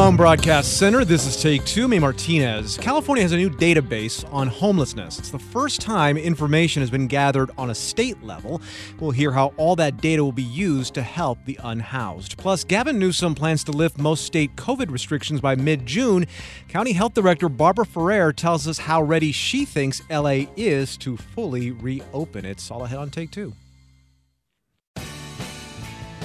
Mountain Broadcast Center, this is Take Two. Me Martinez. California has a new database on homelessness. It's the first time information has been gathered on a state level. We'll hear how all that data will be used to help the unhoused. Plus, Gavin Newsom plans to lift most state COVID restrictions by mid June. County Health Director Barbara Ferrer tells us how ready she thinks LA is to fully reopen. It's all ahead on Take Two.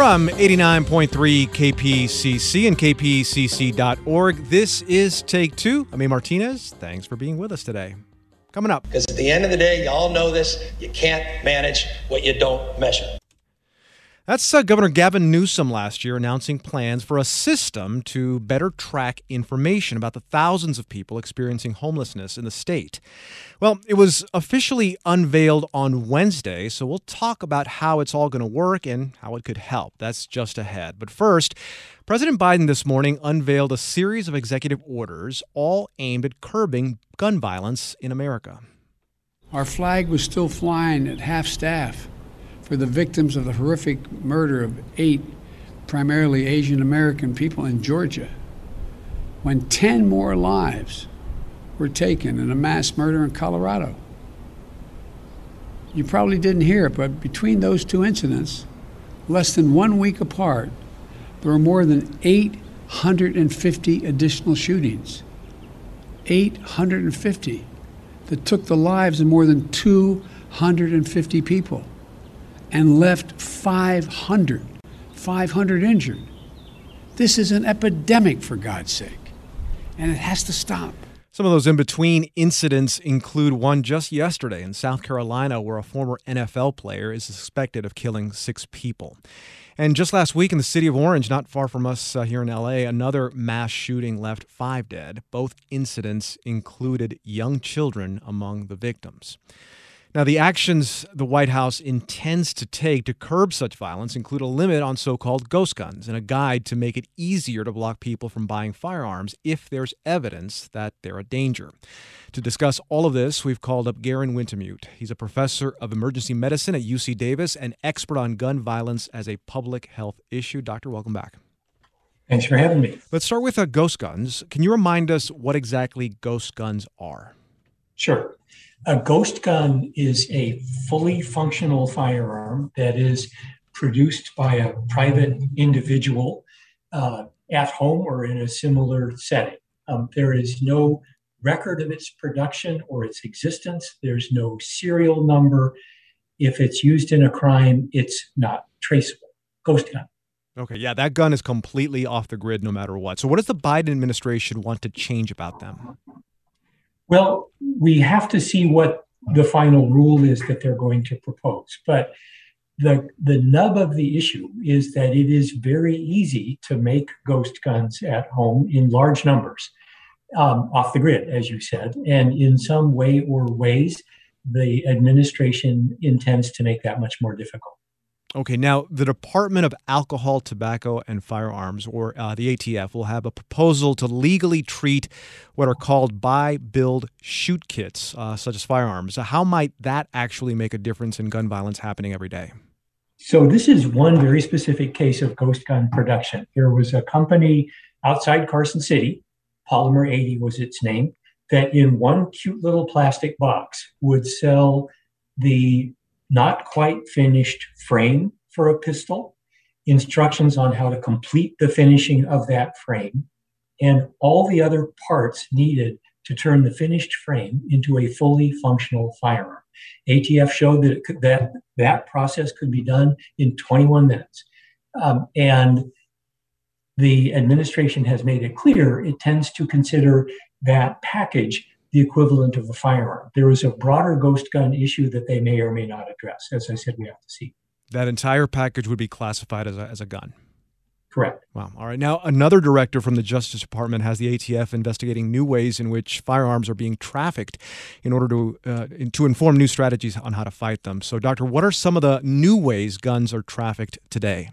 From 89.3 KPCC and kpcc.org, this is Take Two. I'm A. Martinez. Thanks for being with us today. Coming up. Because at the end of the day, y'all know this, you can't manage what you don't measure. That's uh, Governor Gavin Newsom last year announcing plans for a system to better track information about the thousands of people experiencing homelessness in the state. Well, it was officially unveiled on Wednesday, so we'll talk about how it's all going to work and how it could help. That's just ahead. But first, President Biden this morning unveiled a series of executive orders, all aimed at curbing gun violence in America. Our flag was still flying at half staff for the victims of the horrific murder of eight primarily Asian American people in Georgia when 10 more lives were taken in a mass murder in Colorado. You probably didn't hear it, but between those two incidents, less than one week apart, there were more than 850 additional shootings. 850 that took the lives of more than 250 people and left 500, 500 injured. This is an epidemic, for God's sake, and it has to stop. Some of those in between incidents include one just yesterday in South Carolina where a former NFL player is suspected of killing six people. And just last week in the city of Orange, not far from us uh, here in LA, another mass shooting left five dead. Both incidents included young children among the victims. Now, the actions the White House intends to take to curb such violence include a limit on so called ghost guns and a guide to make it easier to block people from buying firearms if there's evidence that they're a danger. To discuss all of this, we've called up Garen Wintemute. He's a professor of emergency medicine at UC Davis and expert on gun violence as a public health issue. Doctor, welcome back. Thanks for having me. Let's start with uh, ghost guns. Can you remind us what exactly ghost guns are? Sure. A ghost gun is a fully functional firearm that is produced by a private individual uh, at home or in a similar setting. Um, there is no record of its production or its existence, there's no serial number. If it's used in a crime, it's not traceable. Ghost gun. Okay, yeah, that gun is completely off the grid no matter what. So, what does the Biden administration want to change about them? Well, we have to see what the final rule is that they're going to propose. But the, the nub of the issue is that it is very easy to make ghost guns at home in large numbers um, off the grid, as you said. And in some way or ways, the administration intends to make that much more difficult. Okay, now the Department of Alcohol, Tobacco, and Firearms, or uh, the ATF, will have a proposal to legally treat what are called buy, build, shoot kits, uh, such as firearms. How might that actually make a difference in gun violence happening every day? So, this is one very specific case of ghost gun production. There was a company outside Carson City, Polymer 80 was its name, that in one cute little plastic box would sell the not quite finished frame for a pistol, instructions on how to complete the finishing of that frame, and all the other parts needed to turn the finished frame into a fully functional firearm. ATF showed that could, that that process could be done in 21 minutes, um, and the administration has made it clear it tends to consider that package the equivalent of a firearm. There is a broader ghost gun issue that they may or may not address. As I said, we have to see. That entire package would be classified as a, as a gun. Correct. Wow. All right. Now, another director from the Justice Department has the ATF investigating new ways in which firearms are being trafficked in order to uh, to inform new strategies on how to fight them. So, Doctor, what are some of the new ways guns are trafficked today?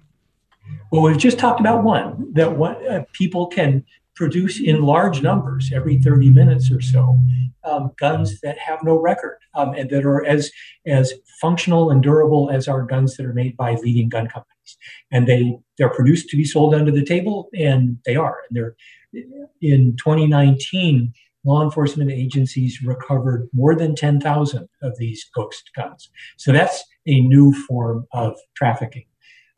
Well, we've just talked about one that what uh, people can produce in large numbers every 30 minutes or so um, guns that have no record um, and that are as as functional and durable as our guns that are made by leading gun companies. And they they're produced to be sold under the table and they are. And they're in 2019 law enforcement agencies recovered more than 10,000 of these ghost guns. So that's a new form of trafficking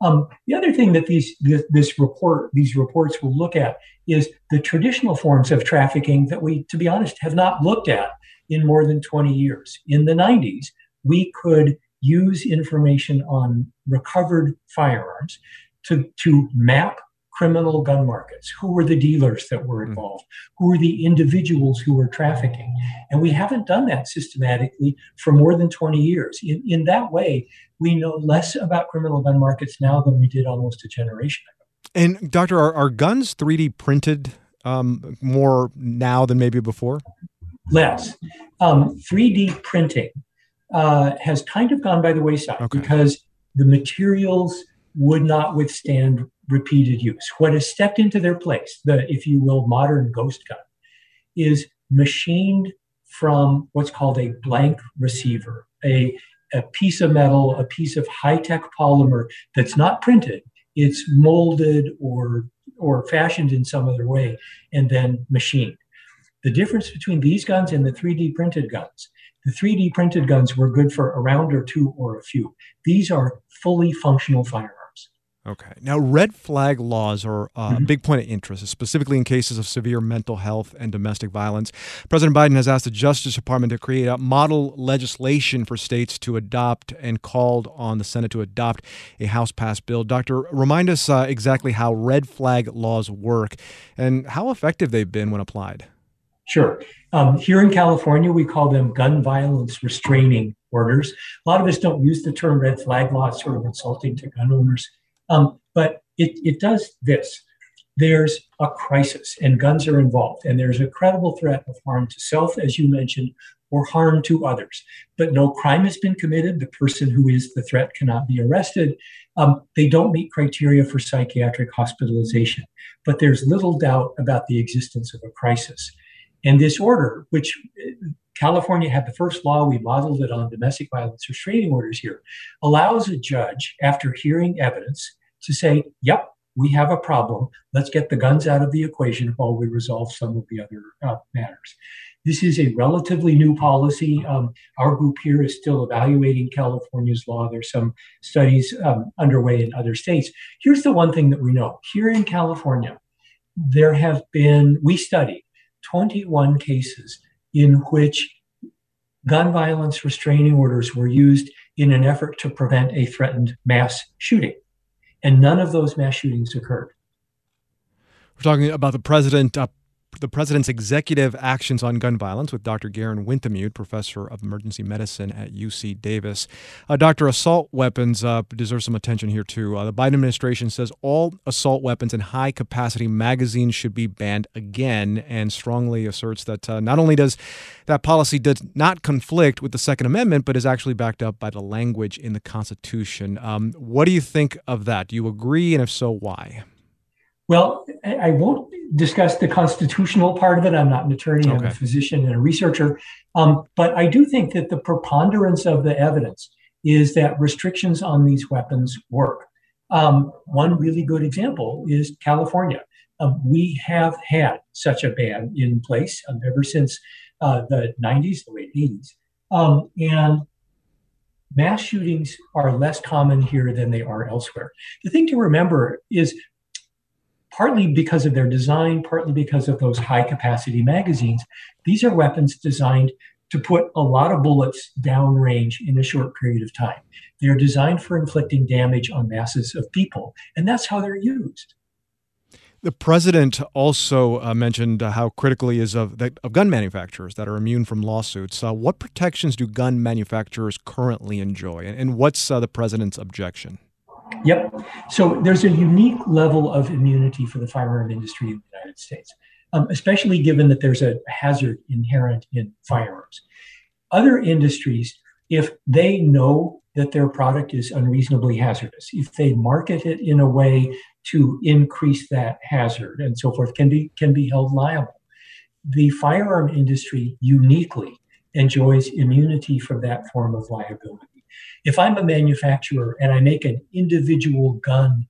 um, the other thing that these this, this, report these reports will look at is the traditional forms of trafficking that we, to be honest, have not looked at in more than 20 years. In the 90s, we could use information on recovered firearms to, to map criminal gun markets. Who were the dealers that were hmm. involved? Who were the individuals who were trafficking? And we haven't done that systematically for more than 20 years. In, in that way, we know less about criminal gun markets now than we did almost a generation ago. And, Doctor, are, are guns 3D printed um, more now than maybe before? Less. Um, 3D printing uh, has kind of gone by the wayside okay. because the materials would not withstand repeated use. What has stepped into their place, the, if you will, modern ghost gun, is machined from what's called a blank receiver, a, a piece of metal, a piece of high tech polymer that's not printed, it's molded or, or fashioned in some other way and then machined. The difference between these guns and the 3D printed guns the 3D printed guns were good for a round or two or a few. These are fully functional firearms. Okay. Now, red flag laws are uh, mm-hmm. a big point of interest, specifically in cases of severe mental health and domestic violence. President Biden has asked the Justice Department to create a model legislation for states to adopt and called on the Senate to adopt a House passed bill. Doctor, remind us uh, exactly how red flag laws work and how effective they've been when applied. Sure. Um, here in California, we call them gun violence restraining orders. A lot of us don't use the term red flag law, it's sort of insulting to gun owners. Um, but it, it does this. There's a crisis and guns are involved, and there's a credible threat of harm to self, as you mentioned, or harm to others. But no crime has been committed. The person who is the threat cannot be arrested. Um, they don't meet criteria for psychiatric hospitalization. But there's little doubt about the existence of a crisis. And this order, which California had the first law, we modeled it on domestic violence restraining orders here, allows a judge, after hearing evidence, to say, yep, we have a problem. Let's get the guns out of the equation while we resolve some of the other uh, matters. This is a relatively new policy. Um, our group here is still evaluating California's law. There's some studies um, underway in other states. Here's the one thing that we know here in California, there have been, we studied 21 cases in which gun violence restraining orders were used in an effort to prevent a threatened mass shooting and none of those mass shootings occurred. We're talking about the president uh, the president's executive actions on gun violence with Dr. Garen Wintemute, professor of emergency medicine at UC Davis. Uh, Doctor, assault weapons uh, deserve some attention here too. Uh, the Biden administration says all assault weapons and high capacity magazines should be banned again, and strongly asserts that uh, not only does that policy does not conflict with the Second Amendment, but is actually backed up by the language in the Constitution. Um, what do you think of that? Do you agree, and if so, why? Well, I won't discuss the constitutional part of it. I'm not an attorney, okay. I'm a physician and a researcher. Um, but I do think that the preponderance of the evidence is that restrictions on these weapons work. Um, one really good example is California. Um, we have had such a ban in place um, ever since uh, the 90s, the late 80s. Um, and mass shootings are less common here than they are elsewhere. The thing to remember is partly because of their design, partly because of those high capacity magazines. These are weapons designed to put a lot of bullets downrange in a short period of time. They are designed for inflicting damage on masses of people, and that's how they're used. The president also uh, mentioned uh, how critical is of, of gun manufacturers that are immune from lawsuits. Uh, what protections do gun manufacturers currently enjoy, and, and what's uh, the president's objection? Yep. So there's a unique level of immunity for the firearm industry in the United States, um, especially given that there's a hazard inherent in firearms. Other industries, if they know that their product is unreasonably hazardous, if they market it in a way to increase that hazard and so forth, can be can be held liable. The firearm industry uniquely enjoys immunity from that form of liability. If I'm a manufacturer and I make an individual gun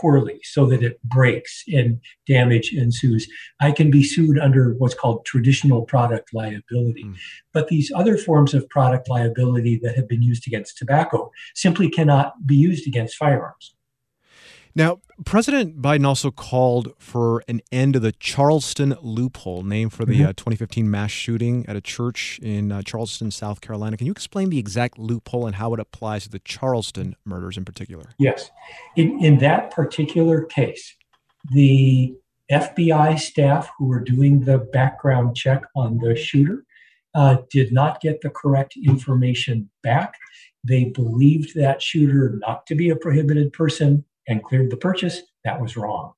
poorly so that it breaks and damage ensues, I can be sued under what's called traditional product liability. Mm. But these other forms of product liability that have been used against tobacco simply cannot be used against firearms. Now, President Biden also called for an end to the Charleston loophole, named for the mm-hmm. uh, 2015 mass shooting at a church in uh, Charleston, South Carolina. Can you explain the exact loophole and how it applies to the Charleston murders in particular? Yes. In, in that particular case, the FBI staff who were doing the background check on the shooter uh, did not get the correct information back. They believed that shooter not to be a prohibited person and cleared the purchase, that was wrong.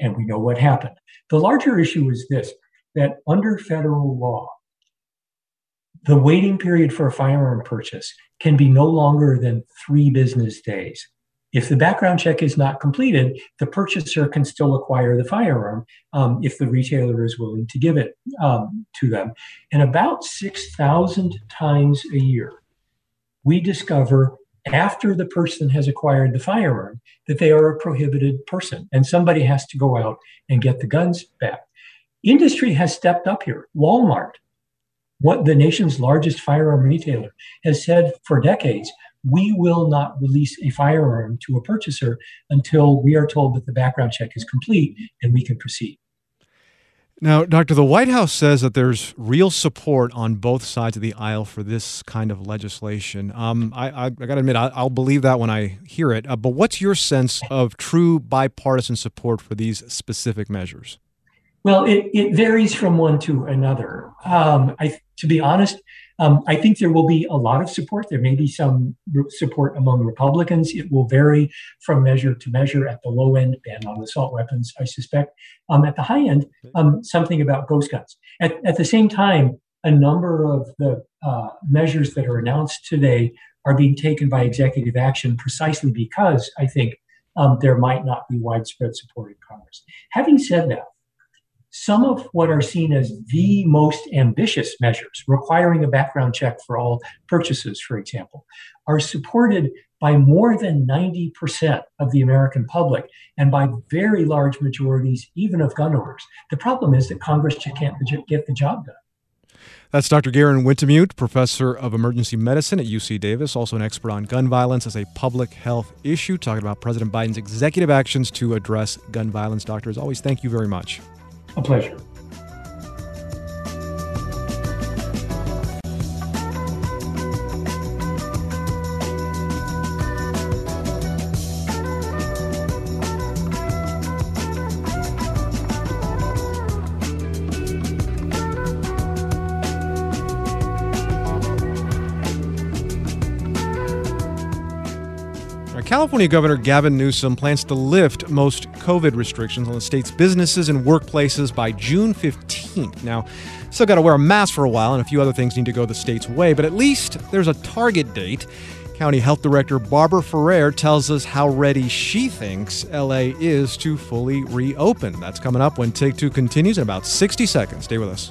And we know what happened. The larger issue is this that under federal law, the waiting period for a firearm purchase can be no longer than three business days. If the background check is not completed, the purchaser can still acquire the firearm um, if the retailer is willing to give it um, to them. And about 6,000 times a year, we discover after the person has acquired the firearm that they are a prohibited person and somebody has to go out and get the guns back. Industry has stepped up here. Walmart, what the nation's largest firearm retailer, has said for decades we will not release a firearm to a purchaser until we are told that the background check is complete and we can proceed. Now, Doctor, the White House says that there's real support on both sides of the aisle for this kind of legislation. Um, I, I, I got to admit, I, will believe that when I hear it. Uh, but what's your sense of true bipartisan support for these specific measures? Well, it, it varies from one to another. Um, I, to be honest, um, I think there will be a lot of support. There may be some support among Republicans. It will vary from measure to measure. At the low end, ban on assault weapons, I suspect. Um, at the high end, um, something about ghost guns. At, at, the same time, a number of the uh, measures that are announced today are being taken by executive action precisely because I think um, there might not be widespread support in Congress. Having said that, some of what are seen as the most ambitious measures, requiring a background check for all purchases, for example, are supported by more than 90% of the American public and by very large majorities, even of gun owners. The problem is that Congress just can't get the job done. That's Dr. Garen Wintemute, professor of emergency medicine at UC Davis, also an expert on gun violence as a public health issue, talking about President Biden's executive actions to address gun violence. Doctor, as always, thank you very much. A pleasure. California Governor Gavin Newsom plans to lift most COVID restrictions on the state's businesses and workplaces by June 15th. Now, still got to wear a mask for a while, and a few other things need to go the state's way, but at least there's a target date. County Health Director Barbara Ferrer tells us how ready she thinks LA is to fully reopen. That's coming up when Take Two continues in about 60 seconds. Stay with us.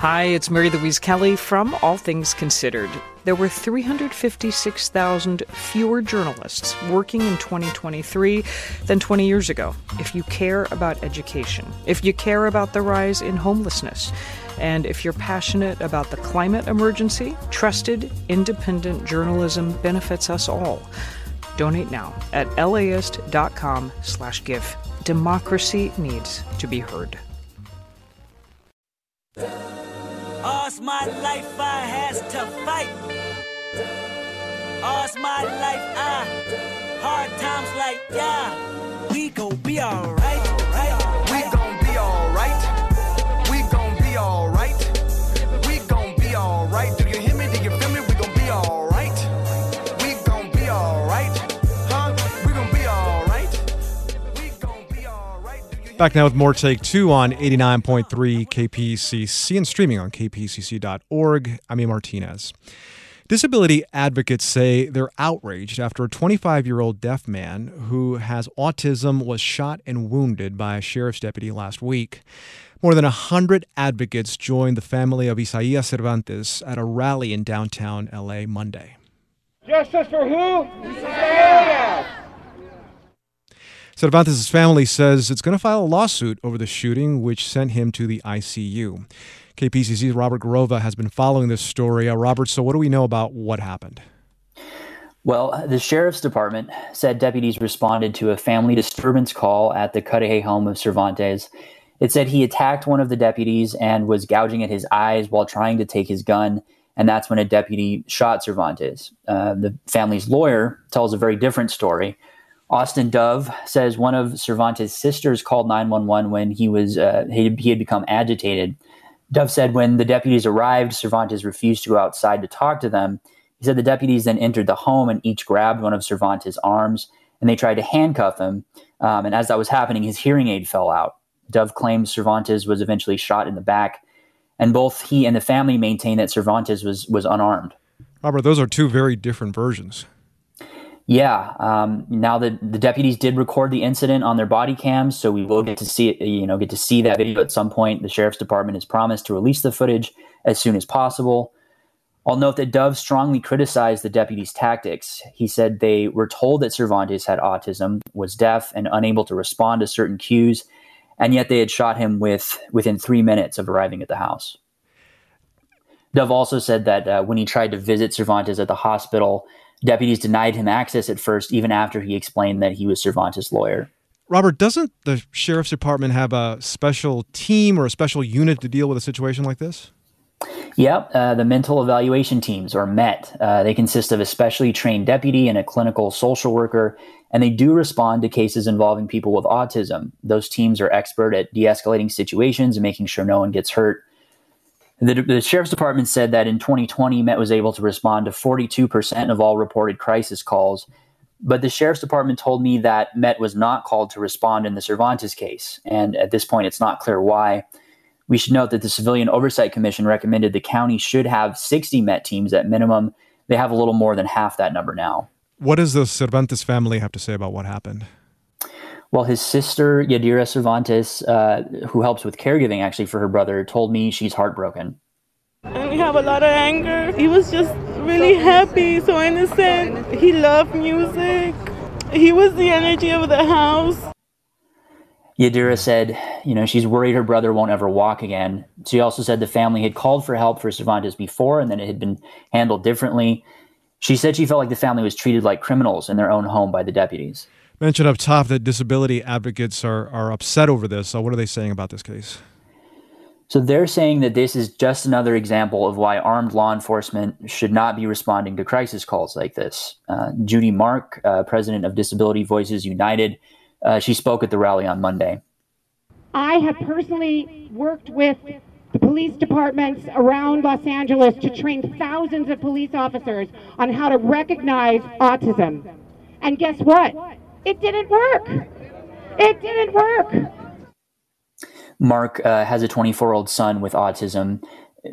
Hi, it's Mary Louise Kelly from All Things Considered. There were 356,000 fewer journalists working in 2023 than 20 years ago. If you care about education, if you care about the rise in homelessness, and if you're passionate about the climate emergency, trusted, independent journalism benefits us all. Donate now at laist.com slash give. Democracy needs to be heard. All's my life I has to fight. All's my life I hard times like yeah. We gon' be alright. Right? We gon' be alright. We gon' be alright. Back now with more Take Two on 89.3 KPCC and streaming on kpcc.org. I'm E. Martinez. Disability advocates say they're outraged after a 25 year old deaf man who has autism was shot and wounded by a sheriff's deputy last week. More than 100 advocates joined the family of Isaias Cervantes at a rally in downtown LA Monday. Justice for who? Isaias! Cervantes' family says it's going to file a lawsuit over the shooting, which sent him to the ICU. KPCC's Robert Garrova has been following this story. Uh, Robert, so what do we know about what happened? Well, the sheriff's department said deputies responded to a family disturbance call at the Cudahy home of Cervantes. It said he attacked one of the deputies and was gouging at his eyes while trying to take his gun, and that's when a deputy shot Cervantes. Uh, the family's lawyer tells a very different story. Austin Dove says one of Cervantes' sisters called 911 when he was uh, he, he had become agitated. Dove said when the deputies arrived, Cervantes refused to go outside to talk to them. He said the deputies then entered the home and each grabbed one of Cervantes' arms and they tried to handcuff him. Um, and as that was happening, his hearing aid fell out. Dove claims Cervantes was eventually shot in the back, and both he and the family maintain that Cervantes was was unarmed. Robert, those are two very different versions. Yeah. Um, now the the deputies did record the incident on their body cams, so we will get to see it. You know, get to see that video at some point. The sheriff's department has promised to release the footage as soon as possible. I'll note that Dove strongly criticized the deputies' tactics. He said they were told that Cervantes had autism, was deaf, and unable to respond to certain cues, and yet they had shot him with within three minutes of arriving at the house. Dove also said that uh, when he tried to visit Cervantes at the hospital, deputies denied him access at first, even after he explained that he was Cervantes' lawyer. Robert, doesn't the sheriff's department have a special team or a special unit to deal with a situation like this? Yep, uh, the mental evaluation teams, or MET. Uh, they consist of a specially trained deputy and a clinical social worker, and they do respond to cases involving people with autism. Those teams are expert at de escalating situations and making sure no one gets hurt. The, the, sheriff's department said that in 2020, MET was able to respond to 42% of all reported crisis calls. But the sheriff's department told me that MET was not called to respond in the Cervantes case. And at this point, it's not clear why. We should note that the Civilian Oversight Commission recommended the county should have 60 MET teams at minimum. They have a little more than half that number now. What does the Cervantes family have to say about what happened? Well, his sister, Yadira Cervantes, uh, who helps with caregiving actually for her brother, told me she's heartbroken. And we have a lot of anger. He was just really happy, so innocent. He loved music. He was the energy of the house. Yadira said, you know, she's worried her brother won't ever walk again. She also said the family had called for help for Cervantes before and then it had been handled differently. She said she felt like the family was treated like criminals in their own home by the deputies. Mentioned up top that disability advocates are, are upset over this. So, what are they saying about this case? So they're saying that this is just another example of why armed law enforcement should not be responding to crisis calls like this. Uh, Judy Mark, uh, president of Disability Voices United, uh, she spoke at the rally on Monday. I have personally worked with the police departments around Los Angeles to train thousands of police officers on how to recognize autism. And guess what? It didn't work. It didn't work. Mark uh, has a 24 year old son with autism.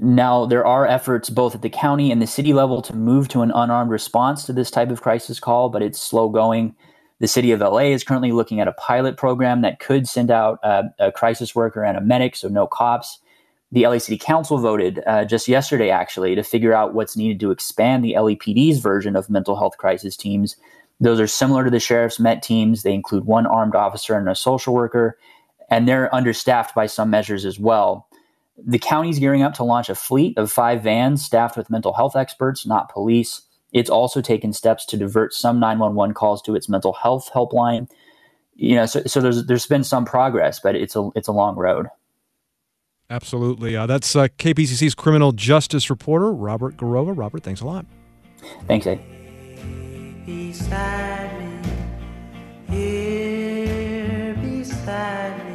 Now, there are efforts both at the county and the city level to move to an unarmed response to this type of crisis call, but it's slow going. The city of LA is currently looking at a pilot program that could send out uh, a crisis worker and a medic, so no cops. The LA City Council voted uh, just yesterday, actually, to figure out what's needed to expand the LAPD's version of mental health crisis teams. Those are similar to the sheriff's MET teams. They include one armed officer and a social worker, and they're understaffed by some measures as well. The county's gearing up to launch a fleet of five vans staffed with mental health experts, not police. It's also taken steps to divert some 911 calls to its mental health helpline. You know, so, so there's there's been some progress, but it's a it's a long road. Absolutely. Uh, that's uh, KPCC's criminal justice reporter, Robert Garrova. Robert, thanks a lot. Thanks, Ed. Beside me, here beside me.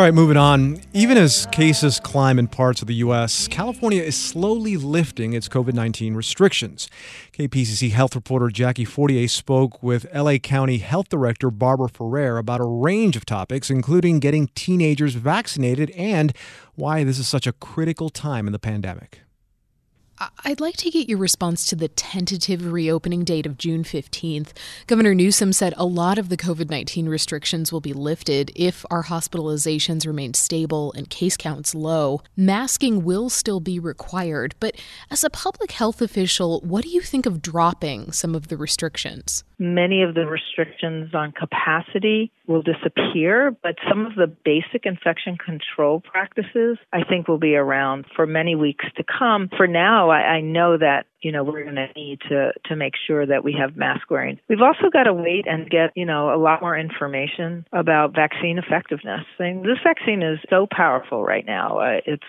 All right, moving on. Even as cases climb in parts of the U.S., California is slowly lifting its COVID 19 restrictions. KPCC health reporter Jackie Fortier spoke with LA County Health Director Barbara Ferrer about a range of topics, including getting teenagers vaccinated and why this is such a critical time in the pandemic. I'd like to get your response to the tentative reopening date of June 15th. Governor Newsom said a lot of the COVID 19 restrictions will be lifted if our hospitalizations remain stable and case counts low. Masking will still be required, but as a public health official, what do you think of dropping some of the restrictions? Many of the restrictions on capacity will disappear, but some of the basic infection control practices I think will be around for many weeks to come. For now, I, I know that you know we're going to need to to make sure that we have mask wearing. We've also got to wait and get you know a lot more information about vaccine effectiveness. I mean, this vaccine is so powerful right now. Uh, it's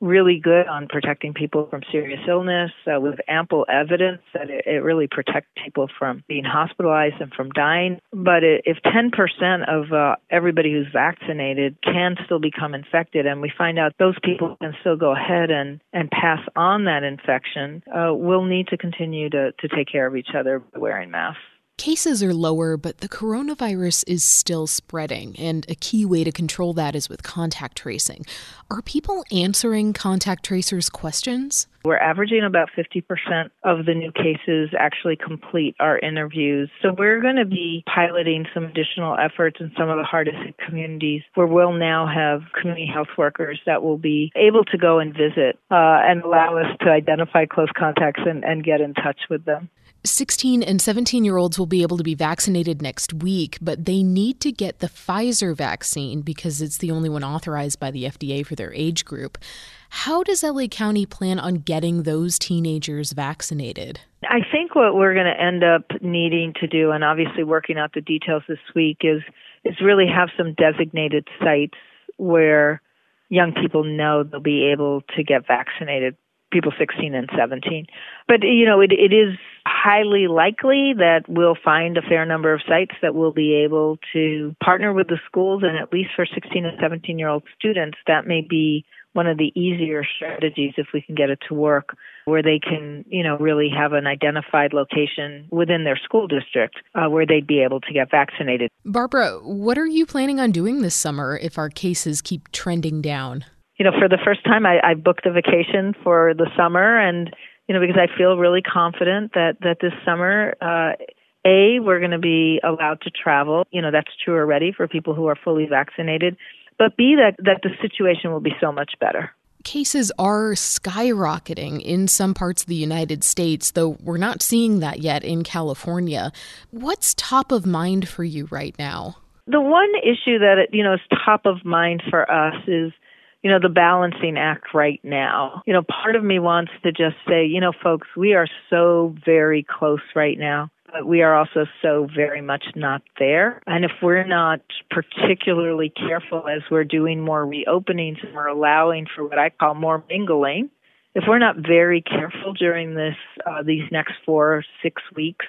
really good on protecting people from serious illness uh, with ample evidence that it, it, really protects people from being hospitalized and from dying. But it, if 10% of uh, everybody who's vaccinated can still become infected, and we find out those people can still go ahead and, and pass on that infection, uh, we'll need to continue to, to take care of each other by wearing masks. Cases are lower, but the coronavirus is still spreading, and a key way to control that is with contact tracing. Are people answering contact tracers' questions? We're averaging about 50% of the new cases actually complete our interviews. So we're going to be piloting some additional efforts in some of the hardest hit communities where we'll now have community health workers that will be able to go and visit uh, and allow us to identify close contacts and, and get in touch with them. 16 and 17 year olds will be able to be vaccinated next week, but they need to get the Pfizer vaccine because it's the only one authorized by the FDA for their age group. How does LA County plan on getting those teenagers vaccinated? I think what we're going to end up needing to do, and obviously working out the details this week, is is really have some designated sites where young people know they'll be able to get vaccinated people 16 and 17. But, you know, it, it is highly likely that we'll find a fair number of sites that will be able to partner with the schools and at least for 16 and 17 year old students, that may be one of the easier strategies if we can get it to work where they can, you know, really have an identified location within their school district uh, where they'd be able to get vaccinated. Barbara, what are you planning on doing this summer if our cases keep trending down? You know, for the first time, I, I booked a vacation for the summer, and you know, because I feel really confident that that this summer. Uh, a, we're going to be allowed to travel. You know, that's true already for people who are fully vaccinated. But B, that, that the situation will be so much better cases are skyrocketing in some parts of the United States, though we're not seeing that yet in California. What's top of mind for you right now? The one issue that you know is top of mind for us is you know the balancing act right now. You know, part of me wants to just say, you know, folks, we are so very close right now but we are also so very much not there. And if we're not particularly careful as we're doing more reopenings and we're allowing for what I call more mingling, if we're not very careful during this uh, these next four or six weeks,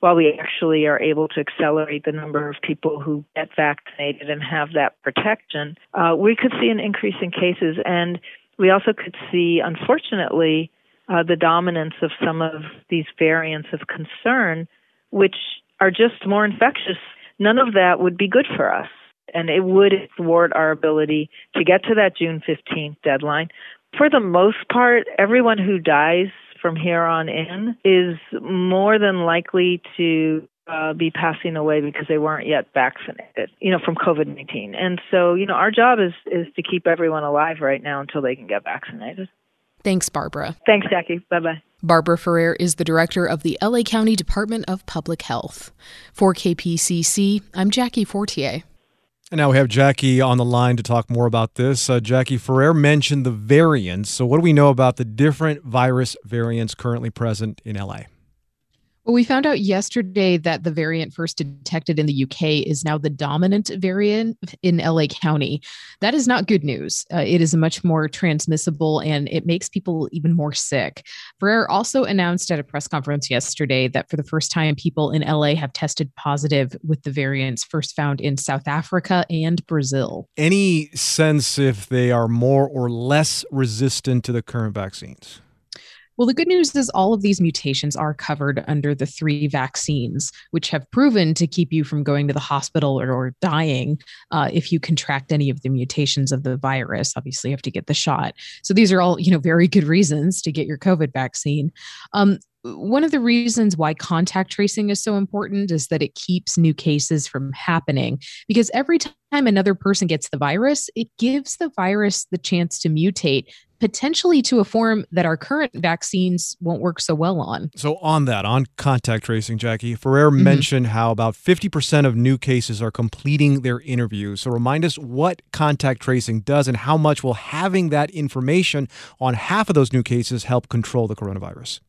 while we actually are able to accelerate the number of people who get vaccinated and have that protection, uh, we could see an increase in cases, and we also could see, unfortunately, uh, the dominance of some of these variants of concern which are just more infectious, none of that would be good for us. And it would thwart our ability to get to that June 15th deadline. For the most part, everyone who dies from here on in is more than likely to uh, be passing away because they weren't yet vaccinated, you know, from COVID-19. And so, you know, our job is is to keep everyone alive right now until they can get vaccinated. Thanks, Barbara. Thanks, Jackie. Bye bye. Barbara Ferrer is the director of the LA County Department of Public Health. For KPCC, I'm Jackie Fortier. And now we have Jackie on the line to talk more about this. Uh, Jackie Ferrer mentioned the variants. So, what do we know about the different virus variants currently present in LA? Well, we found out yesterday that the variant first detected in the UK is now the dominant variant in LA County. That is not good news. Uh, it is much more transmissible and it makes people even more sick. Ferrer also announced at a press conference yesterday that for the first time, people in LA have tested positive with the variants first found in South Africa and Brazil. Any sense if they are more or less resistant to the current vaccines? Well, the good news is all of these mutations are covered under the three vaccines, which have proven to keep you from going to the hospital or, or dying uh, if you contract any of the mutations of the virus. Obviously, you have to get the shot. So these are all, you know, very good reasons to get your COVID vaccine. Um, one of the reasons why contact tracing is so important is that it keeps new cases from happening because every time another person gets the virus, it gives the virus the chance to mutate potentially to a form that our current vaccines won't work so well on. So, on that, on contact tracing, Jackie, Ferrer mm-hmm. mentioned how about 50% of new cases are completing their interviews. So, remind us what contact tracing does and how much will having that information on half of those new cases help control the coronavirus?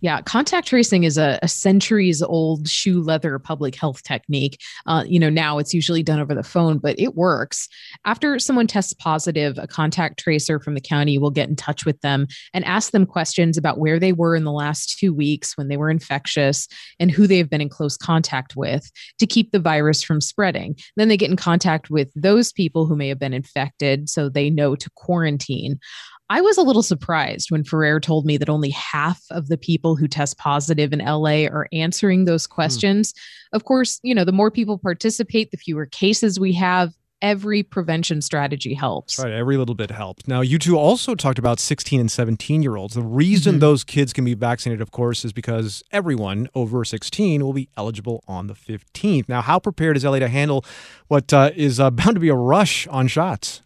Yeah, contact tracing is a, a centuries old shoe leather public health technique. Uh, you know, now it's usually done over the phone, but it works. After someone tests positive, a contact tracer from the county will get in touch with them and ask them questions about where they were in the last two weeks when they were infectious and who they've been in close contact with to keep the virus from spreading. Then they get in contact with those people who may have been infected so they know to quarantine. I was a little surprised when Ferrer told me that only half of the people who test positive in LA are answering those hmm. questions. Mm. Of course, you know, the more people participate, the fewer cases we have. Every prevention strategy helps. That's right. Every little bit helps. Now, you two also talked about 16 and 17 year olds. The reason mm-hmm. those kids can be vaccinated, of course, is because everyone over 16 will be eligible on the 15th. Now, how prepared is LA to handle what uh, is uh, bound to be a rush on shots?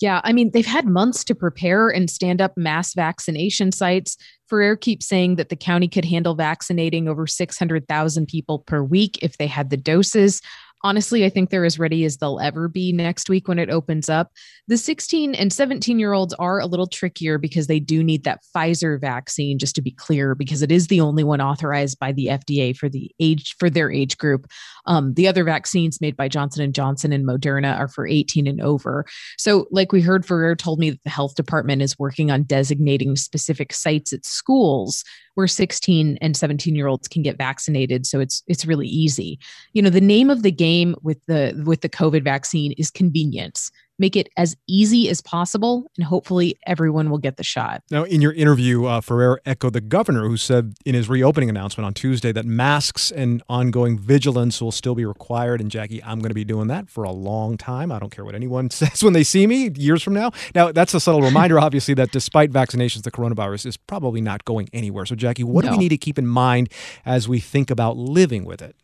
Yeah, I mean, they've had months to prepare and stand up mass vaccination sites. Ferrer keeps saying that the county could handle vaccinating over 600,000 people per week if they had the doses honestly, I think they're as ready as they'll ever be next week when it opens up. The 16 and 17 year olds are a little trickier because they do need that Pfizer vaccine, just to be clear, because it is the only one authorized by the FDA for the age for their age group. Um, the other vaccines made by Johnson and Johnson and Moderna are for 18 and over. So, like we heard, Ferrer told me that the health department is working on designating specific sites at schools where 16 and 17 year olds can get vaccinated so it's it's really easy. You know the name of the game with the with the covid vaccine is convenience make it as easy as possible, and hopefully everyone will get the shot. Now, in your interview, uh, Ferrer echoed the governor who said in his reopening announcement on Tuesday that masks and ongoing vigilance will still be required. And Jackie, I'm going to be doing that for a long time. I don't care what anyone says when they see me years from now. Now, that's a subtle reminder, obviously, that despite vaccinations, the coronavirus is probably not going anywhere. So, Jackie, what no. do we need to keep in mind as we think about living with it?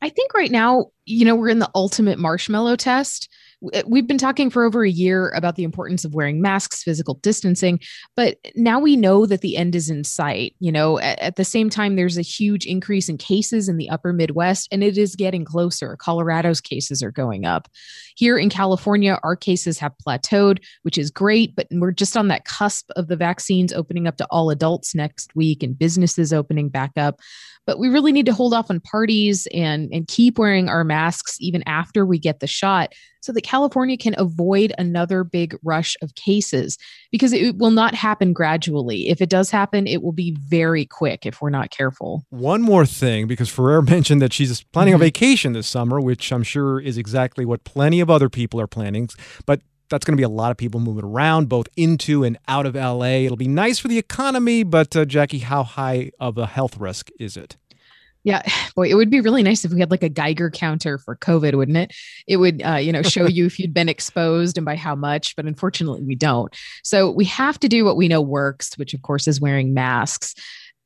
I think right now, you know, we're in the ultimate marshmallow test. We've been talking for over a year about the importance of wearing masks, physical distancing, but now we know that the end is in sight. You know, at, at, the same time, there's a huge increase in cases in the upper Midwest, and it is getting closer. Colorado's cases are going up. Here in California, our cases have plateaued, which is great, but we're just on that cusp of the vaccines opening up to all adults next week and businesses opening back up but we really need to hold off on parties and and keep wearing our masks even after we get the shot so that California can avoid another big rush of cases because it will not happen gradually. If it does happen, it will be very quick if we're not careful. One more thing, because Ferrer mentioned that she's planning mm-hmm. a vacation this summer, which I'm sure is exactly what plenty of other people are planning. But that's going to be a lot of people moving around, both into and out of LA. It'll be nice for the economy, but uh, Jackie, how high of a health risk is it? Yeah, boy, it would be really nice if we had like a Geiger counter for COVID, wouldn't it? It would, uh, you know, show you if you'd been exposed and by how much. But unfortunately, we don't. So we have to do what we know works, which of course is wearing masks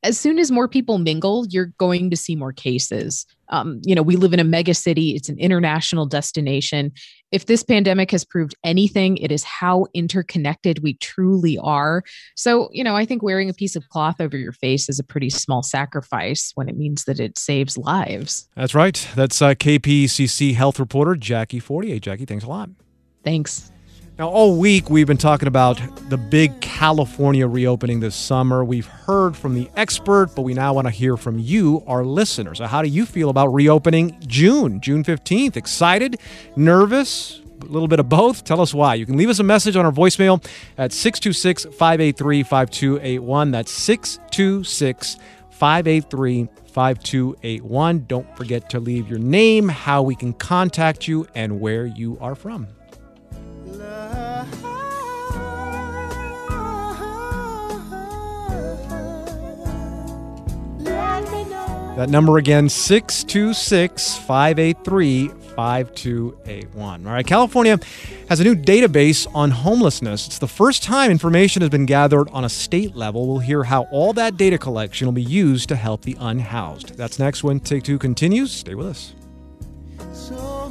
as soon as more people mingle, you're going to see more cases. Um, you know, we live in a mega city, it's an international destination. If this pandemic has proved anything, it is how interconnected we truly are. So, you know, I think wearing a piece of cloth over your face is a pretty small sacrifice when it means that it saves lives. That's right. That's uh, KPCC health reporter Jackie Fortier. Jackie, thanks a lot. Thanks. Now, all week we've been talking about the big California reopening this summer. We've heard from the expert, but we now want to hear from you, our listeners. So, how do you feel about reopening June, June 15th? Excited? Nervous? A little bit of both. Tell us why. You can leave us a message on our voicemail at 626 583 5281. That's 626 583 5281. Don't forget to leave your name, how we can contact you, and where you are from. That number again, 626 583 5281. All right, California has a new database on homelessness. It's the first time information has been gathered on a state level. We'll hear how all that data collection will be used to help the unhoused. That's next when Take Two continues. Stay with us. So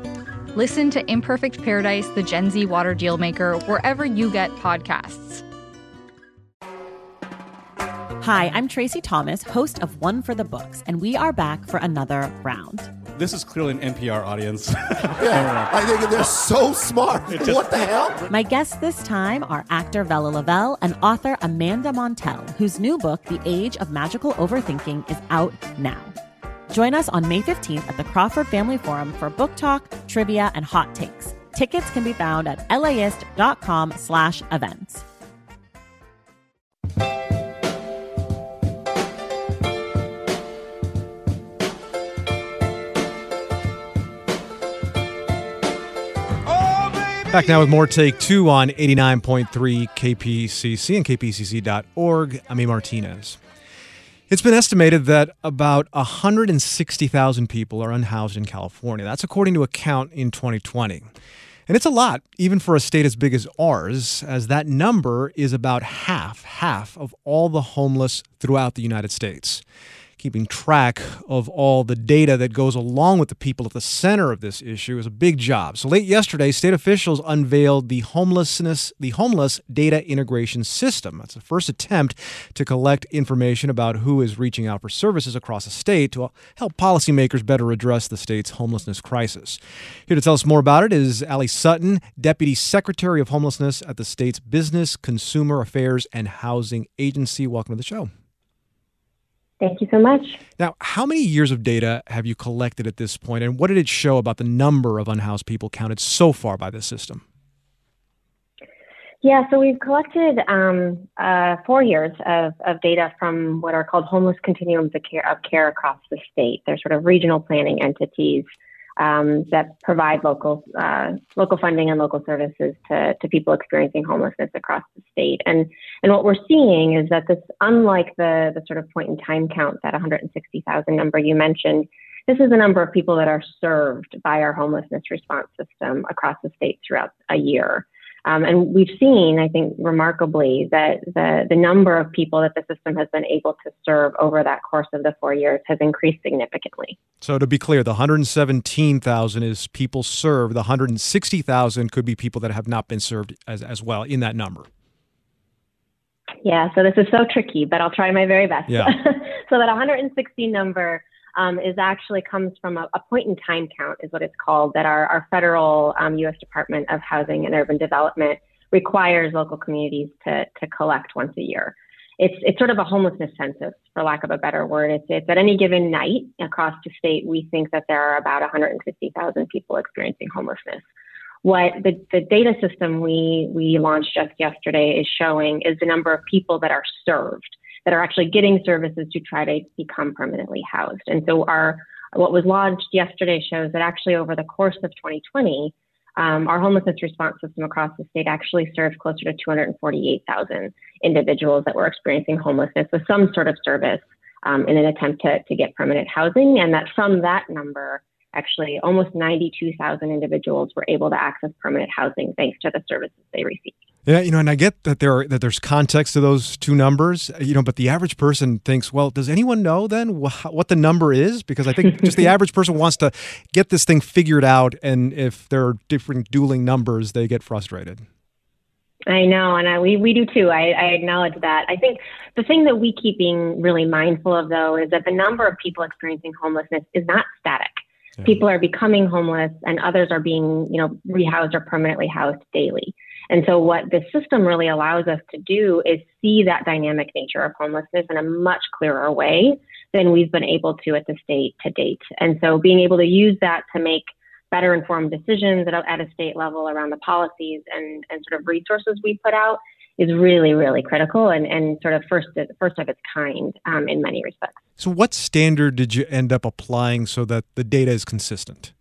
Listen to Imperfect Paradise, the Gen Z water dealmaker, wherever you get podcasts. Hi, I'm Tracy Thomas, host of One for the Books, and we are back for another round. This is clearly an NPR audience. yeah, I think they're so smart. Just, what the hell? My guests this time are actor Vella Lovell and author Amanda Montell, whose new book, The Age of Magical Overthinking, is out now. Join us on May 15th at the Crawford Family Forum for book talk, trivia, and hot takes. Tickets can be found at laist.com slash events. Back now with more Take Two on 89.3 KPCC and kpcc.org. I'm Martinez. It's been estimated that about 160,000 people are unhoused in California. That's according to a count in 2020. And it's a lot, even for a state as big as ours, as that number is about half, half of all the homeless throughout the United States. Keeping track of all the data that goes along with the people at the center of this issue is a big job. So late yesterday, state officials unveiled the homelessness the homeless data integration system. That's the first attempt to collect information about who is reaching out for services across the state to help policymakers better address the state's homelessness crisis. Here to tell us more about it is Allie Sutton, Deputy Secretary of Homelessness at the state's Business, Consumer Affairs, and Housing Agency. Welcome to the show. Thank you so much. Now, how many years of data have you collected at this point, and what did it show about the number of unhoused people counted so far by this system? Yeah, so we've collected um, uh, four years of, of data from what are called homeless continuums of care, of care across the state. They're sort of regional planning entities um, that provide local uh, local funding and local services to, to people experiencing homelessness across the state. And and what we're seeing is that this, unlike the the sort of point in time count, that 160,000 number you mentioned, this is the number of people that are served by our homelessness response system across the state throughout a year. Um, and we've seen, I think, remarkably that the, the number of people that the system has been able to serve over that course of the four years has increased significantly. So to be clear, the 117,000 is people served. The 160,000 could be people that have not been served as, as well in that number. Yeah, so this is so tricky, but I'll try my very best. Yeah. so that 160 number um, is actually comes from a, a, point in time count, is what it's called, that our, our federal um, U.S. Department of Housing and Urban Development requires local communities to, to collect once a year. It's, it's sort of a homelessness census, for lack of a better word. It's, it's at any given night across the state, we think that there are about 150,000 people experiencing homelessness. What the, the data system we, we launched just yesterday is showing is the number of people that are served that are actually getting services to try to become permanently housed. And so our what was launched yesterday shows that actually over the course of 2020, um, our homelessness response system across the state actually served closer to 248,000 individuals that were experiencing homelessness with some sort of service um, in an attempt to, to get permanent housing. And that from that number, actually almost 92,000 individuals were able to access permanent housing thanks to the services they received. Yeah, you know, and I get that there are, that there's context to those two numbers, uh, you know, but the average person thinks, well, does anyone know then what the number is? Because I think just the average person wants to get this thing figured out, and if there are different dueling numbers, they get frustrated. I know, and I, we we do too. I, I acknowledge that. I think the thing that we keep being really mindful of, though, is that the number of people experiencing homelessness is not static. Yeah. People are becoming homeless, and others are being, you know, rehoused or permanently housed daily. And so, what the system really allows us to do is see that dynamic nature of homelessness in a much clearer way than we've been able to at the state to date. And so, being able to use that to make better informed decisions at a, at a state level around the policies and, and sort of resources we put out is really, really critical and, and sort of first, first of its kind um, in many respects. So, what standard did you end up applying so that the data is consistent?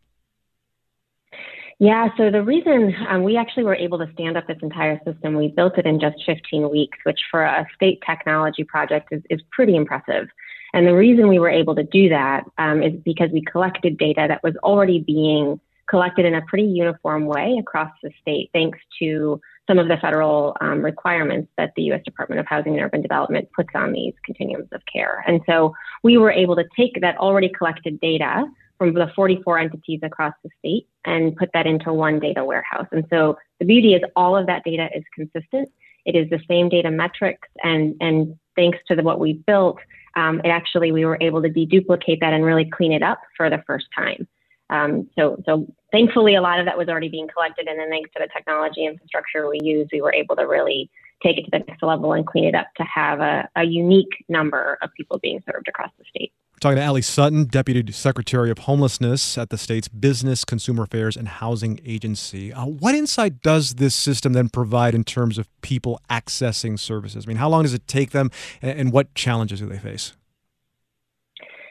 Yeah, so the reason um, we actually were able to stand up this entire system, we built it in just 15 weeks, which for a state technology project is, is pretty impressive. And the reason we were able to do that um, is because we collected data that was already being collected in a pretty uniform way across the state, thanks to some of the federal um, requirements that the U.S. Department of Housing and Urban Development puts on these continuums of care. And so we were able to take that already collected data from the 44 entities across the state and put that into one data warehouse. And so the beauty is all of that data is consistent. It is the same data metrics, and and thanks to the, what we built, um, it actually we were able to deduplicate that and really clean it up for the first time. Um, so so thankfully, a lot of that was already being collected, and then thanks to the technology infrastructure we use, we were able to really take it to the next level and clean it up to have a, a unique number of people being served across the state. Talking to Allie Sutton, Deputy Secretary of Homelessness at the state's Business, Consumer Affairs, and Housing Agency. Uh, what insight does this system then provide in terms of people accessing services? I mean, how long does it take them, and, and what challenges do they face?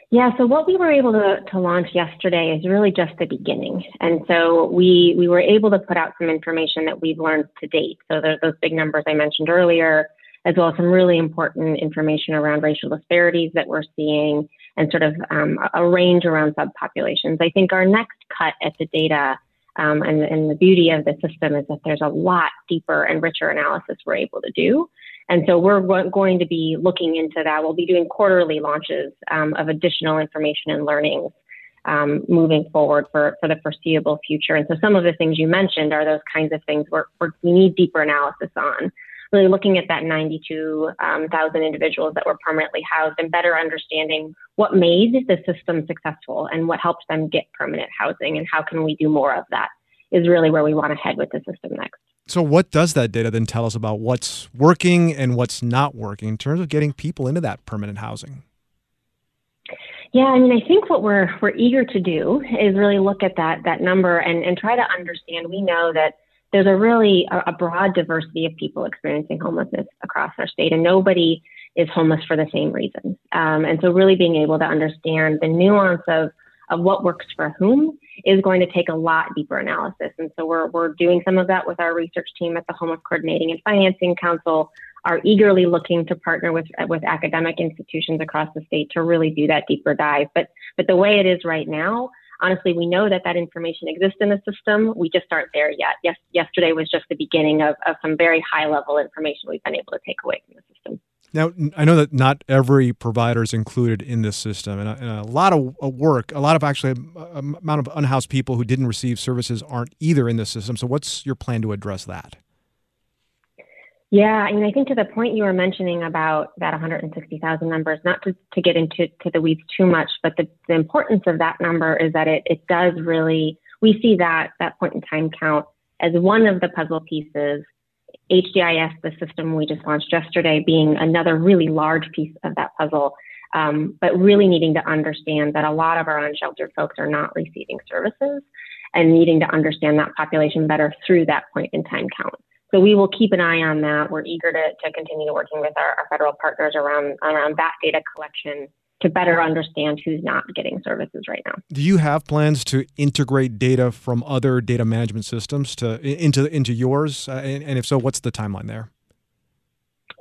Yeah, so what we were able to, to launch yesterday is really just the beginning. And so we, we were able to put out some information that we've learned to date. So there's those big numbers I mentioned earlier, as well as some really important information around racial disparities that we're seeing and sort of um, a range around subpopulations. I think our next cut at the data um, and, and, the beauty of the system is that there's a lot deeper and richer analysis we're able to do. And so we're going to be looking into that. We'll be doing quarterly launches um, of additional information and learnings um, moving forward for, for the foreseeable future. And so some of the things you mentioned are those kinds of things where, we need deeper analysis on. Really looking at that 92,000 um, individuals that were permanently housed and better understanding what made the system successful and what helped them get permanent housing and how can we do more of that is really where we want to head with the system next. So, what does that data then tell us about what's working and what's not working in terms of getting people into that permanent housing? Yeah, I mean, I think what we're we're eager to do is really look at that that number and and try to understand. We know that there's a really a, a broad diversity of people experiencing homelessness across our state, and nobody is homeless for the same reasons. Um, and so, really being able to understand the nuance of of what works for whom is going to take a lot deeper analysis. And so we're, we're doing some of that with our research team at the Homeless Coordinating and Financing Council, are eagerly looking to partner with, with academic institutions across the state to really do that deeper dive. But, but the way it is right now, honestly, we know that that information exists in the system. We just aren't there yet. Yes, yesterday was just the beginning of, of some very high level information we've been able to take away from the system. Now, I know that not every provider is included in this system, and a, and a lot of uh, work, a lot of actually um, um, amount of unhoused people who didn't receive services aren't either in this system. So, what's your plan to address that? Yeah, I mean, I think to the point you were mentioning about that 160,000 numbers, not to, to get into to the weeds too much, but the, the importance of that number is that it, it does really, we see that, that point in time count as one of the puzzle pieces HDIS, the system we just launched yesterday, being another really large piece of that puzzle, um, but really needing to understand that a lot of our unsheltered folks are not receiving services and needing to understand that population better through that point in time count. So we will keep an eye on that. We're eager to, to continue working with our, our federal partners around, around that data collection to better understand who's not getting services right now. Do you have plans to integrate data from other data management systems to into into yours? Uh, and, and if so, what's the timeline there?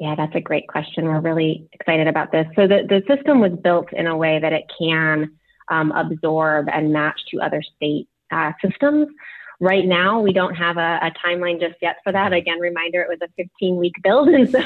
Yeah, that's a great question. We're really excited about this. So the, the system was built in a way that it can um, absorb and match to other state uh, systems. Right now, we don't have a, a, timeline just yet for that. Again, reminder, it was a 15 week build, and so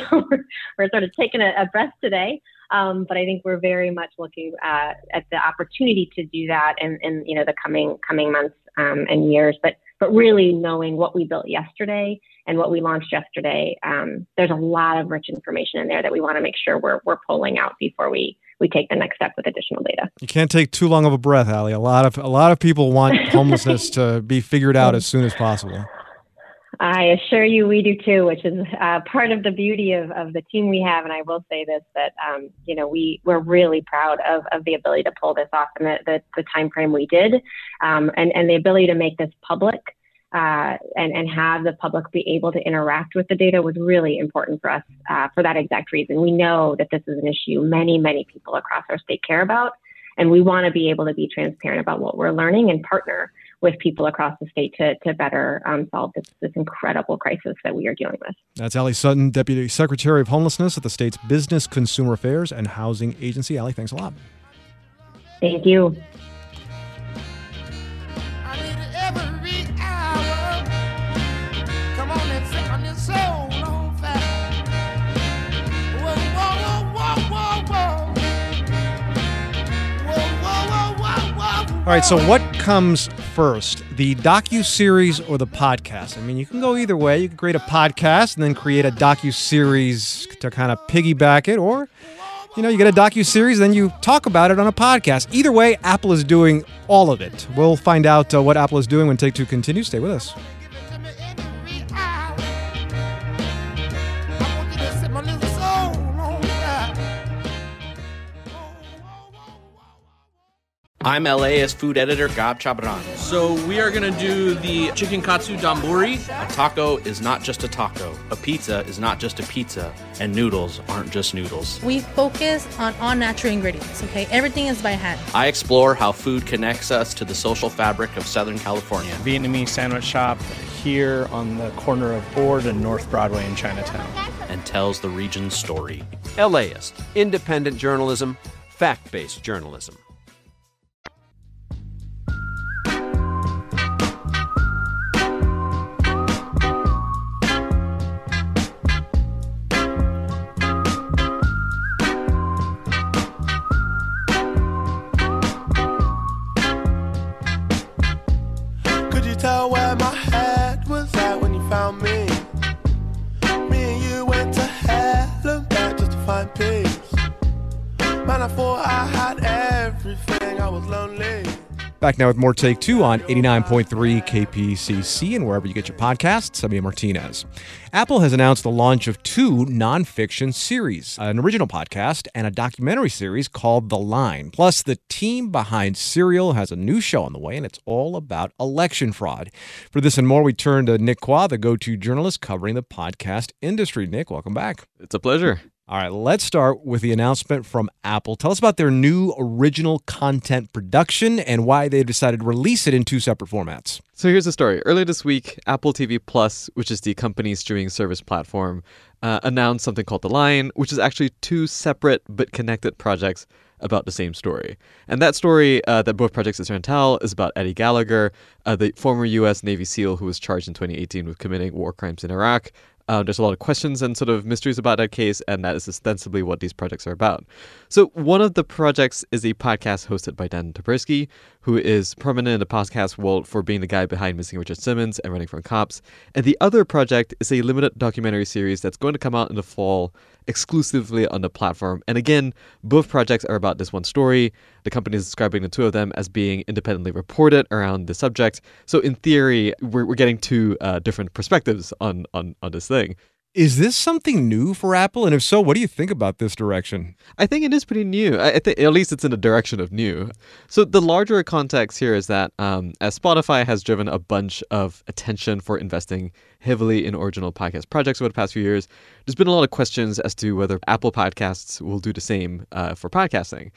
we're, sort of taking a, a breath today. Um, but I think we're very much looking uh, at the opportunity to do that in, in you know the coming coming months um, and years. But but really knowing what we built yesterday and what we launched yesterday, um, there's a lot of rich information in there that we want to make sure we're we're pulling out before we we take the next step with additional data. You can't take too long of a breath, Allie. A lot of a lot of people want homelessness to be figured out as soon as possible. I assure you we do too, which is uh, part of the beauty of, of the team we have. And I will say this, that, um, you know, we, we're really proud of, of the ability to pull this off in the, the, the time frame we did um, and, and the ability to make this public uh, and, and have the public be able to interact with the data was really important for us uh, for that exact reason. We know that this is an issue many, many people across our state care about. And we want to be able to be transparent about what we're learning and partner with people across the state to, to better um, solve this, this incredible crisis that we are dealing with. That's Allie Sutton, Deputy Secretary of Homelessness at the state's Business, Consumer Affairs, and Housing Agency. Allie, thanks a lot. Thank you. All right, so what comes first, the docu series or the podcast? I mean, you can go either way. You can create a podcast and then create a docu series to kind of piggyback it, or you know, you get a docu series, then you talk about it on a podcast. Either way, Apple is doing all of it. We'll find out uh, what Apple is doing when Take Two continues. Stay with us. I'm LAist food editor Gab Chabran. So we are gonna do the chicken katsu donburi. A taco is not just a taco. A pizza is not just a pizza. And noodles aren't just noodles. We focus on all natural ingredients, okay? Everything is by hand. I explore how food connects us to the social fabric of Southern California. Vietnamese sandwich shop here on the corner of Ord and North Broadway in Chinatown. And tells the region's story. LAist. Independent journalism, fact based journalism. Back now with more Take Two on 89.3 KPCC and wherever you get your podcasts. I'm A. Martinez. Apple has announced the launch of two nonfiction series an original podcast and a documentary series called The Line. Plus, the team behind Serial has a new show on the way, and it's all about election fraud. For this and more, we turn to Nick Quah, the go to journalist covering the podcast industry. Nick, welcome back. It's a pleasure. All right, let's start with the announcement from Apple. Tell us about their new original content production and why they decided to release it in two separate formats. So here's the story. Earlier this week, Apple TV Plus, which is the company's streaming service platform, uh, announced something called The Line, which is actually two separate but connected projects about the same story. And that story uh, that both projects are trying to tell is about Eddie Gallagher, uh, the former U.S. Navy SEAL who was charged in 2018 with committing war crimes in Iraq. Uh, there's a lot of questions and sort of mysteries about that case, and that is ostensibly what these projects are about. So, one of the projects is a podcast hosted by Dan Taberski, who is prominent in the podcast world for being the guy behind Missing Richard Simmons and Running from Cops. And the other project is a limited documentary series that's going to come out in the fall exclusively on the platform. And again, both projects are about this one story. The company is describing the two of them as being independently reported around the subject. So in theory, we're, we're getting two uh, different perspectives on, on, on this thing. Is this something new for Apple? And if so, what do you think about this direction? I think it is pretty new. I think at least it's in the direction of new. So the larger context here is that um, as Spotify has driven a bunch of attention for investing heavily in original podcast projects over the past few years, there's been a lot of questions as to whether Apple Podcasts will do the same uh, for podcasting.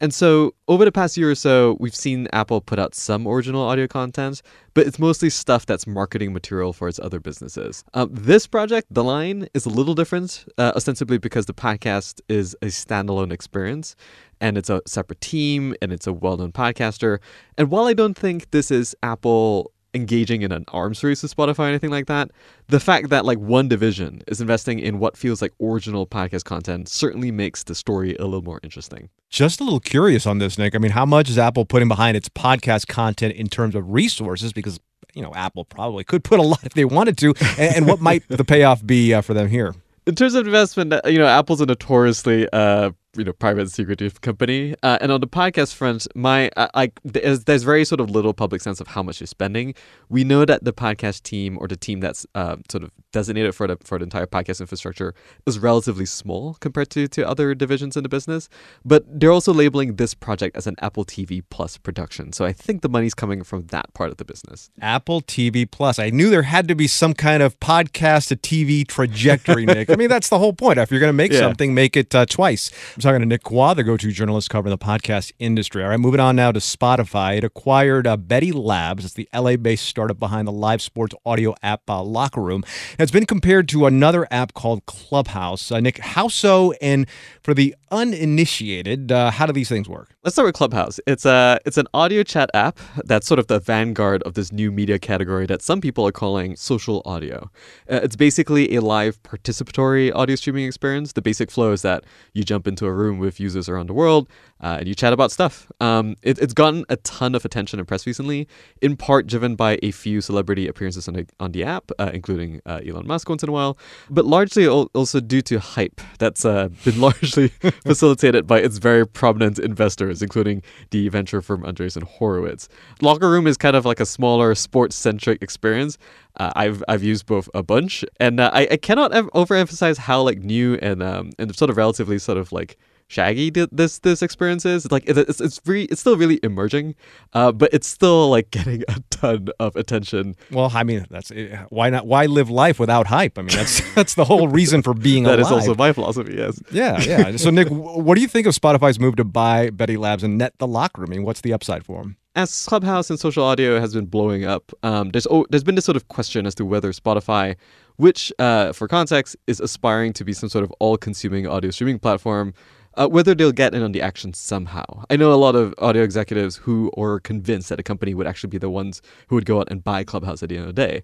And so, over the past year or so, we've seen Apple put out some original audio content, but it's mostly stuff that's marketing material for its other businesses. Um, this project, The Line, is a little different, uh, ostensibly because the podcast is a standalone experience and it's a separate team and it's a well known podcaster. And while I don't think this is Apple engaging in an arms race with Spotify or anything like that, the fact that like one division is investing in what feels like original podcast content certainly makes the story a little more interesting. Just a little curious on this, Nick. I mean, how much is Apple putting behind its podcast content in terms of resources? Because you know, Apple probably could put a lot if they wanted to. And, and what might the payoff be uh, for them here? In terms of investment, you know, Apple's a notoriously uh, you know private secretive company. Uh, and on the podcast front my uh, like there's, there's very sort of little public sense of how much you're spending. We know that the podcast team or the team that's uh, sort of designated for the for the entire podcast infrastructure is relatively small compared to to other divisions in the business but they're also labeling this project as an apple tv plus production. So i think the money's coming from that part of the business. Apple tv plus. I knew there had to be some kind of podcast to tv trajectory nick. I mean that's the whole point. If you're going to make yeah. something make it uh, twice talking to Nick Quah, the go-to journalist covering the podcast industry. All right, moving on now to Spotify. It acquired uh, Betty Labs. It's the LA-based startup behind the live sports audio app uh, Locker Room. It's been compared to another app called Clubhouse. Uh, Nick, how so? And for the uninitiated, uh, how do these things work? Let's start with Clubhouse. It's a it's an audio chat app that's sort of the vanguard of this new media category that some people are calling social audio. Uh, it's basically a live participatory audio streaming experience. The basic flow is that you jump into a room with users around the world uh, and you chat about stuff. Um, it, it's gotten a ton of attention and press recently, in part driven by a few celebrity appearances on the, on the app, uh, including uh, Elon Musk once in a while, but largely also due to hype that's uh, been largely facilitated by its very prominent investors, including the venture firm Andreessen Horowitz. Locker Room is kind of like a smaller sports centric experience. Uh, I've I've used both a bunch, and uh, I, I cannot overemphasize how like new and um and sort of relatively sort of like shaggy this this experience is. Like it's it's really it's still really emerging, uh, but it's still like getting a ton of attention. Well, I mean, that's eh, why not? Why live life without hype? I mean, that's that's the whole reason for being that alive. That is also my philosophy. Yes. Yeah, yeah. So, Nick, what do you think of Spotify's move to buy Betty Labs and net the locker room? I mean, what's the upside for them? as Clubhouse and social audio has been blowing up, um, there's oh, there's been this sort of question as to whether Spotify, which uh, for context is aspiring to be some sort of all-consuming audio streaming platform, uh, whether they'll get in on the action somehow. I know a lot of audio executives who are convinced that a company would actually be the ones who would go out and buy Clubhouse at the end of the day.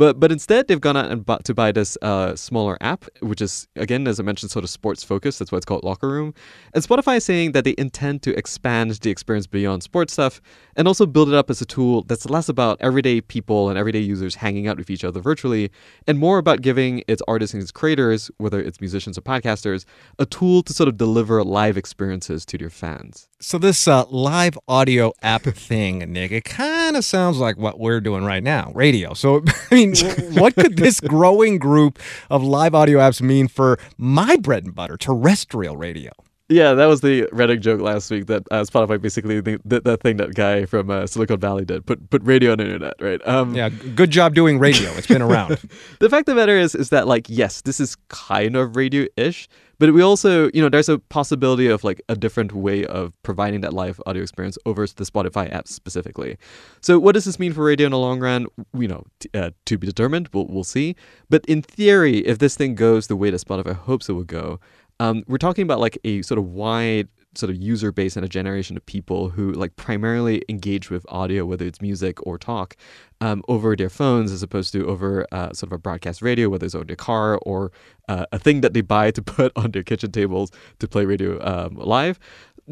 But but instead, they've gone out and bought to buy this uh, smaller app, which is again, as I mentioned, sort of sports focused. That's why it's called Locker Room. And Spotify is saying that they intend to expand the experience beyond sports stuff and also build it up as a tool that's less about everyday people and everyday users hanging out with each other virtually, and more about giving its artists and its creators, whether it's musicians or podcasters, a tool to sort of deliver deliver live experiences to their fans. So this uh, live audio app thing, Nick, it kind of sounds like what we're doing right now, radio. So I mean, what could this growing group of live audio apps mean for my bread and butter, terrestrial radio? Yeah, that was the Reddit joke last week that uh, Spotify basically the, the, the thing that guy from uh, Silicon Valley did put put radio on the internet, right? Um, yeah, good job doing radio. It's been around. the fact of the matter is, is that like yes, this is kind of radio-ish, but we also you know there's a possibility of like a different way of providing that live audio experience over the Spotify app specifically. So what does this mean for radio in the long run? You know, t- uh, to be determined. We'll we'll see. But in theory, if this thing goes the way that Spotify hopes it will go um, we're talking about like a sort of wide sort of user base and a generation of people who like primarily engage with audio, whether it's music or talk, um, over their phones as opposed to over uh, sort of a broadcast radio, whether it's on their car or uh, a thing that they buy to put on their kitchen tables to play radio um, live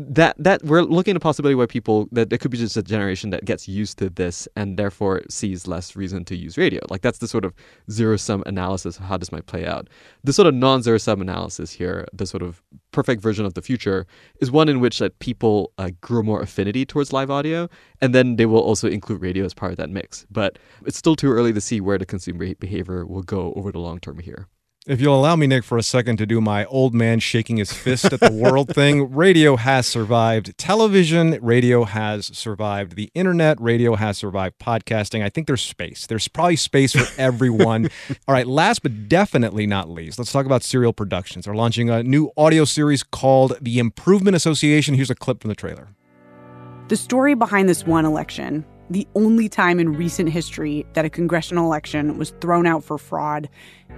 that that we're looking at a possibility where people that it could be just a generation that gets used to this and therefore sees less reason to use radio. Like that's the sort of zero sum analysis of how this might play out. The sort of non zero sum analysis here, the sort of perfect version of the future, is one in which that people uh, grow more affinity towards live audio, and then they will also include radio as part of that mix. But it's still too early to see where the consumer behavior will go over the long term here. If you'll allow me, Nick, for a second to do my old man shaking his fist at the world thing, radio has survived television, radio has survived the internet, radio has survived podcasting. I think there's space. There's probably space for everyone. All right, last but definitely not least, let's talk about Serial Productions. They're launching a new audio series called The Improvement Association. Here's a clip from the trailer. The story behind this one election the only time in recent history that a congressional election was thrown out for fraud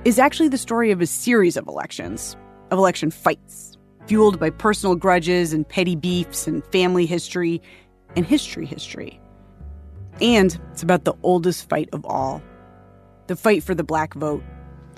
is actually the story of a series of elections, of election fights, fueled by personal grudges and petty beefs and family history and history history. And it's about the oldest fight of all the fight for the black vote.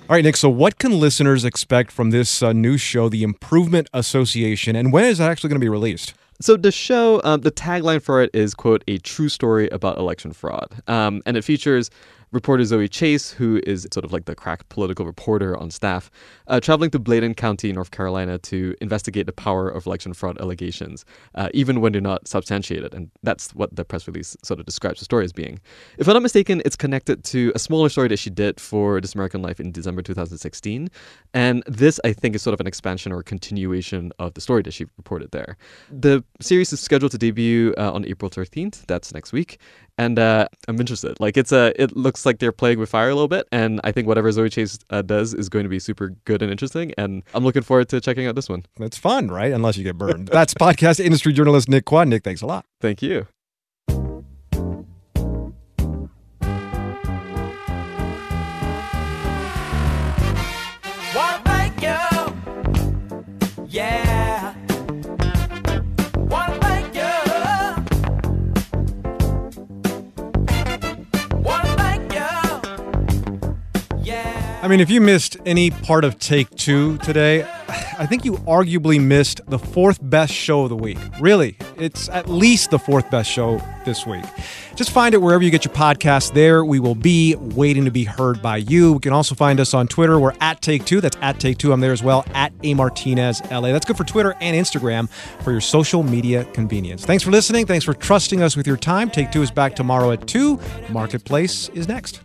All right, Nick. So, what can listeners expect from this uh, new show, The Improvement Association, and when is it actually going to be released? So the show, um, the tagline for it is "quote a true story about election fraud," um, and it features reporter Zoe Chace, who is sort of like the crack political reporter on staff, uh, traveling to Bladen County, North Carolina, to investigate the power of election fraud allegations, uh, even when they're not substantiated. And that's what the press release sort of describes the story as being. If I'm not mistaken, it's connected to a smaller story that she did for This American Life in December 2016. And this, I think, is sort of an expansion or continuation of the story that she reported there. The series is scheduled to debut uh, on April 13th. That's next week and uh, I'm interested. Like it's a, it looks like they're playing with fire a little bit, and I think whatever Zoe Chace uh, does is going to be super good and interesting, and I'm looking forward to checking out this one. It's fun, right? Unless you get burned. That's podcast industry journalist Nick Quah. Nick, thanks a lot. Thank you. I mean, if you missed any part of Take Two today, I think you arguably missed the fourth best show of the week. Really, it's at least the fourth best show this week. Just find it wherever you get your podcast. There we will be waiting to be heard by you. You can also find us on Twitter. We're at Take Two. That's at Take Two. I'm there as well at A Martinez LA. That's good for Twitter and Instagram for your social media convenience. Thanks for listening. Thanks for trusting us with your time. Take Two is back tomorrow at 2. Marketplace is next.